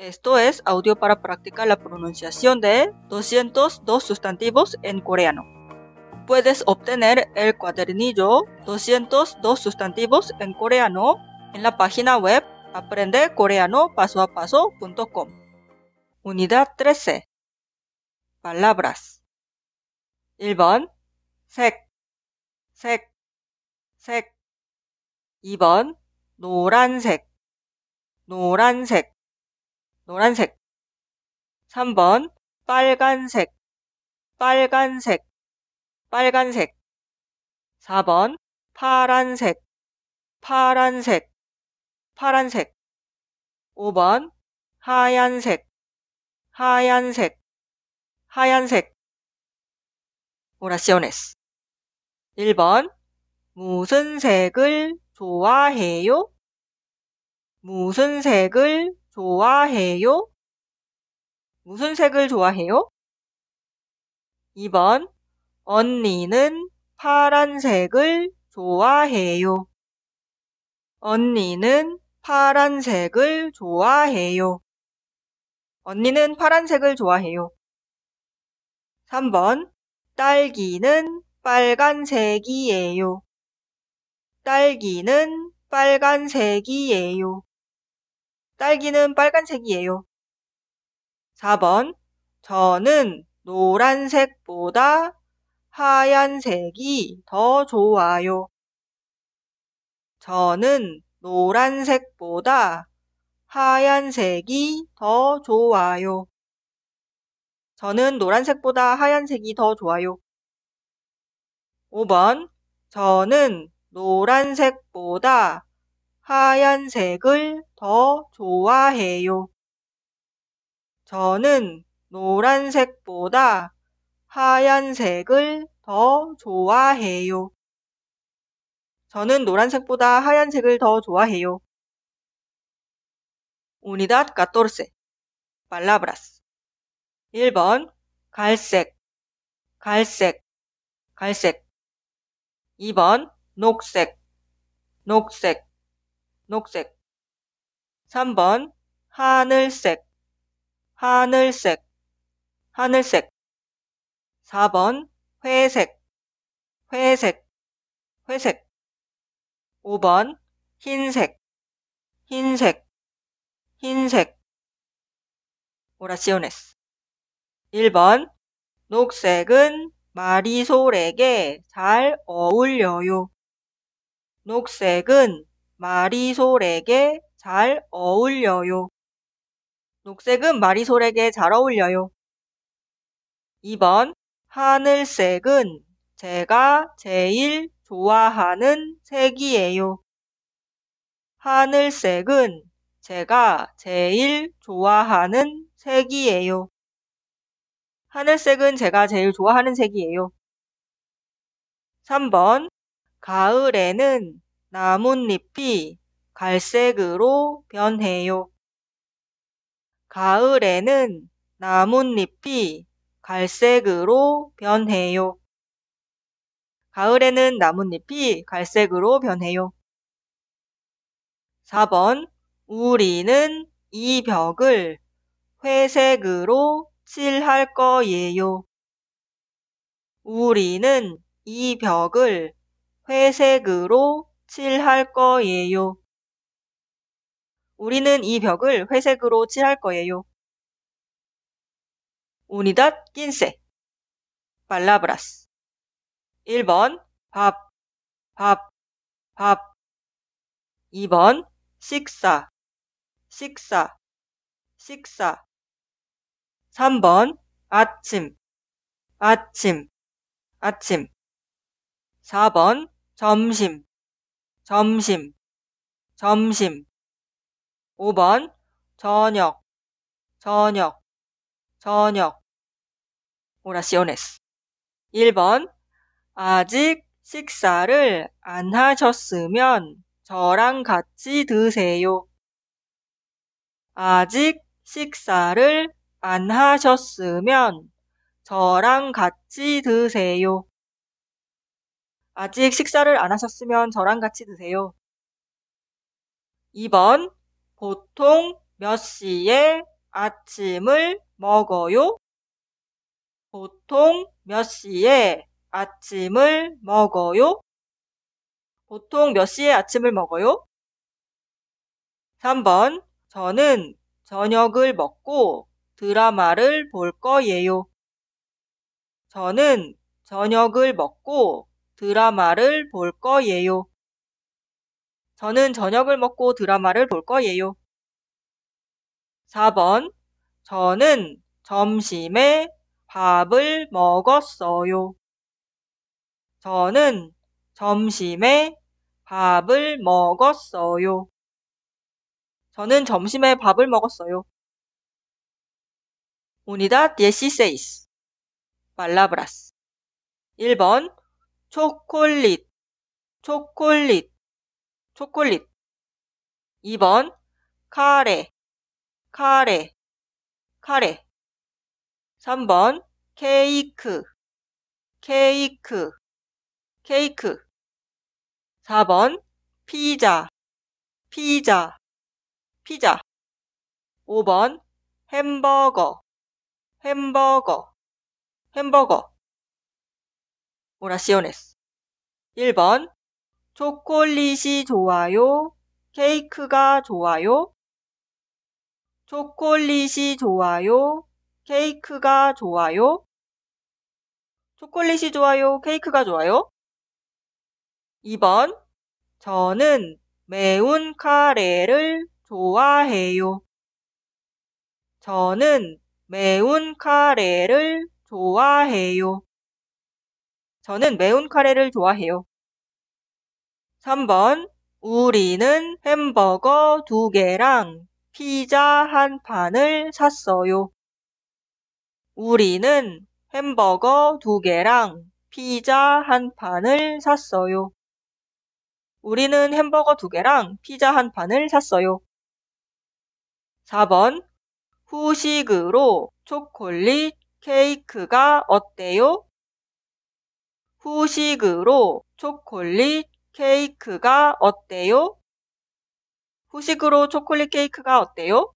Esto es audio para practicar la pronunciación de 202 sustantivos en coreano. Puedes obtener el cuadernillo 202 sustantivos en coreano en la página web aprendecoreanopasoapaso.com. Unidad 13. Palabras. 1번 색, 색, 색 2번 노란색, 노란색 노란색. 3번 빨간색. 빨간색. 빨간색. 4번 파란색. 파란색. 파란색. 5번 하얀색. 하얀색. 하얀색. 오라시오네스. 1번 무슨 색을 좋아해요? 무슨 색을 좋아해요? 무슨 색을 좋아해요? 2번 언니는 파란색을 좋아해요. 언니는 파란색을 좋아해요. 언니는 파란색을 좋아해요. 3번 딸기는 빨간색이에요. 딸기는 빨간색이에요. 딸기는 빨간색이에요. 4번. 저는 노란색보다 하얀색이 더 좋아요. 저는 노란색보다 하얀색이 더 좋아요. 저는 노란색보다 하얀색이 더 좋아요. 5번. 저는 노란색보다 하얀색을 더 좋아해요. 저는 노란색보다 하얀색을 더 좋아해요. 저는 노란색보다 하얀색을 더 좋아해요. Unidad 14. Palabras. 1번 갈색, 갈색, 갈색. 2번 녹색, 녹색, 녹색 3번 하늘색 하늘색 하늘색. 4번 회색 회색 회색. 5번 흰색 흰색 흰색. 오라시오네스. 1번 녹색은 마리솔에게 잘 어울려요. 녹색은 마리솔에게 잘 어울려요. 녹색은 마리솔에게 잘 어울려요. 2번 하늘색은 제가 제일 좋아하는 색이에요. 하늘색은 제가 제일 좋아하는 색이에요. 하늘색은 제가 제일 좋아하는 색이에요. 3번 가을에는 나뭇잎이 갈색으로 변해요. 가을에는 나뭇잎이 갈색으로 변해요. 가을에는 나뭇잎이 갈색으로 변해요. 4번 우리는 이 벽을 회색으로 칠할 거예요. 우리는 이 벽을 회색으로 칠할 거예요. 우리는 이 벽을 회색으로 칠할 거예요. Unidad 15. Palabras. 1번 밥, 밥, 밥. 2번 식사, 식사, 식사. 3번 아침, 아침, 아침. 4번 점심, 점심, 점심. 5번 저녁, 저녁, 저녁. 오라시오네스. 1번 아직 식사를 안 하셨으면 저랑 같이 드세요. 아직 식사를 안 하셨으면 저랑 같이 드세요. 아직 식사를 안 하셨으면 저랑 같이 드세요. 2번 보통 몇 시에 아침을 먹어요? 보통 몇 시에 아침을 먹어요? 보통 몇 시에 아침을 먹어요? 3번. 저는 저녁을 먹고 드라마를 볼 거예요. 저는 저녁을 먹고 드라마를 볼 거예요. 저는 저녁을 먹고 드라마를 볼 거예요. 4번. 저는 점심에 밥을 먹었어요. 저는 점심에 밥을 먹었어요. 저는 점심에 밥을 먹었어요. Unidad 16. Palabras. 1번. 초콜릿, 초콜릿, 초콜릿. 2번. 카레, 카레, 카레. 3번. 케이크, 케이크, 케이크. 4번. 피자, 피자, 피자. 5번. 햄버거, 햄버거, 햄버거. 오라시오네스. 1번. 초콜릿이 좋아요? 케이크가 좋아요? 초콜릿이 좋아요? 케이크가 좋아요? 초콜릿이 좋아요? 케이크가 좋아요? 2번. 저는 매운 카레를 좋아해요. 저는 매운 카레를 좋아해요. 저는 매운 카레를 좋아해요. 3번. 우리는 햄버거 두 개랑 피자 한 판을 샀어요. 우리는 햄버거 두 개랑 피자 한 판을 샀어요. 우리는 햄버거 두 개랑 피자 한 판을 샀어요. 4번. 후식으로 초콜릿 케이크가 어때요? 후식으로 초콜릿 케이크가 어때요? 후식으로 초콜릿 케이크가 어때요?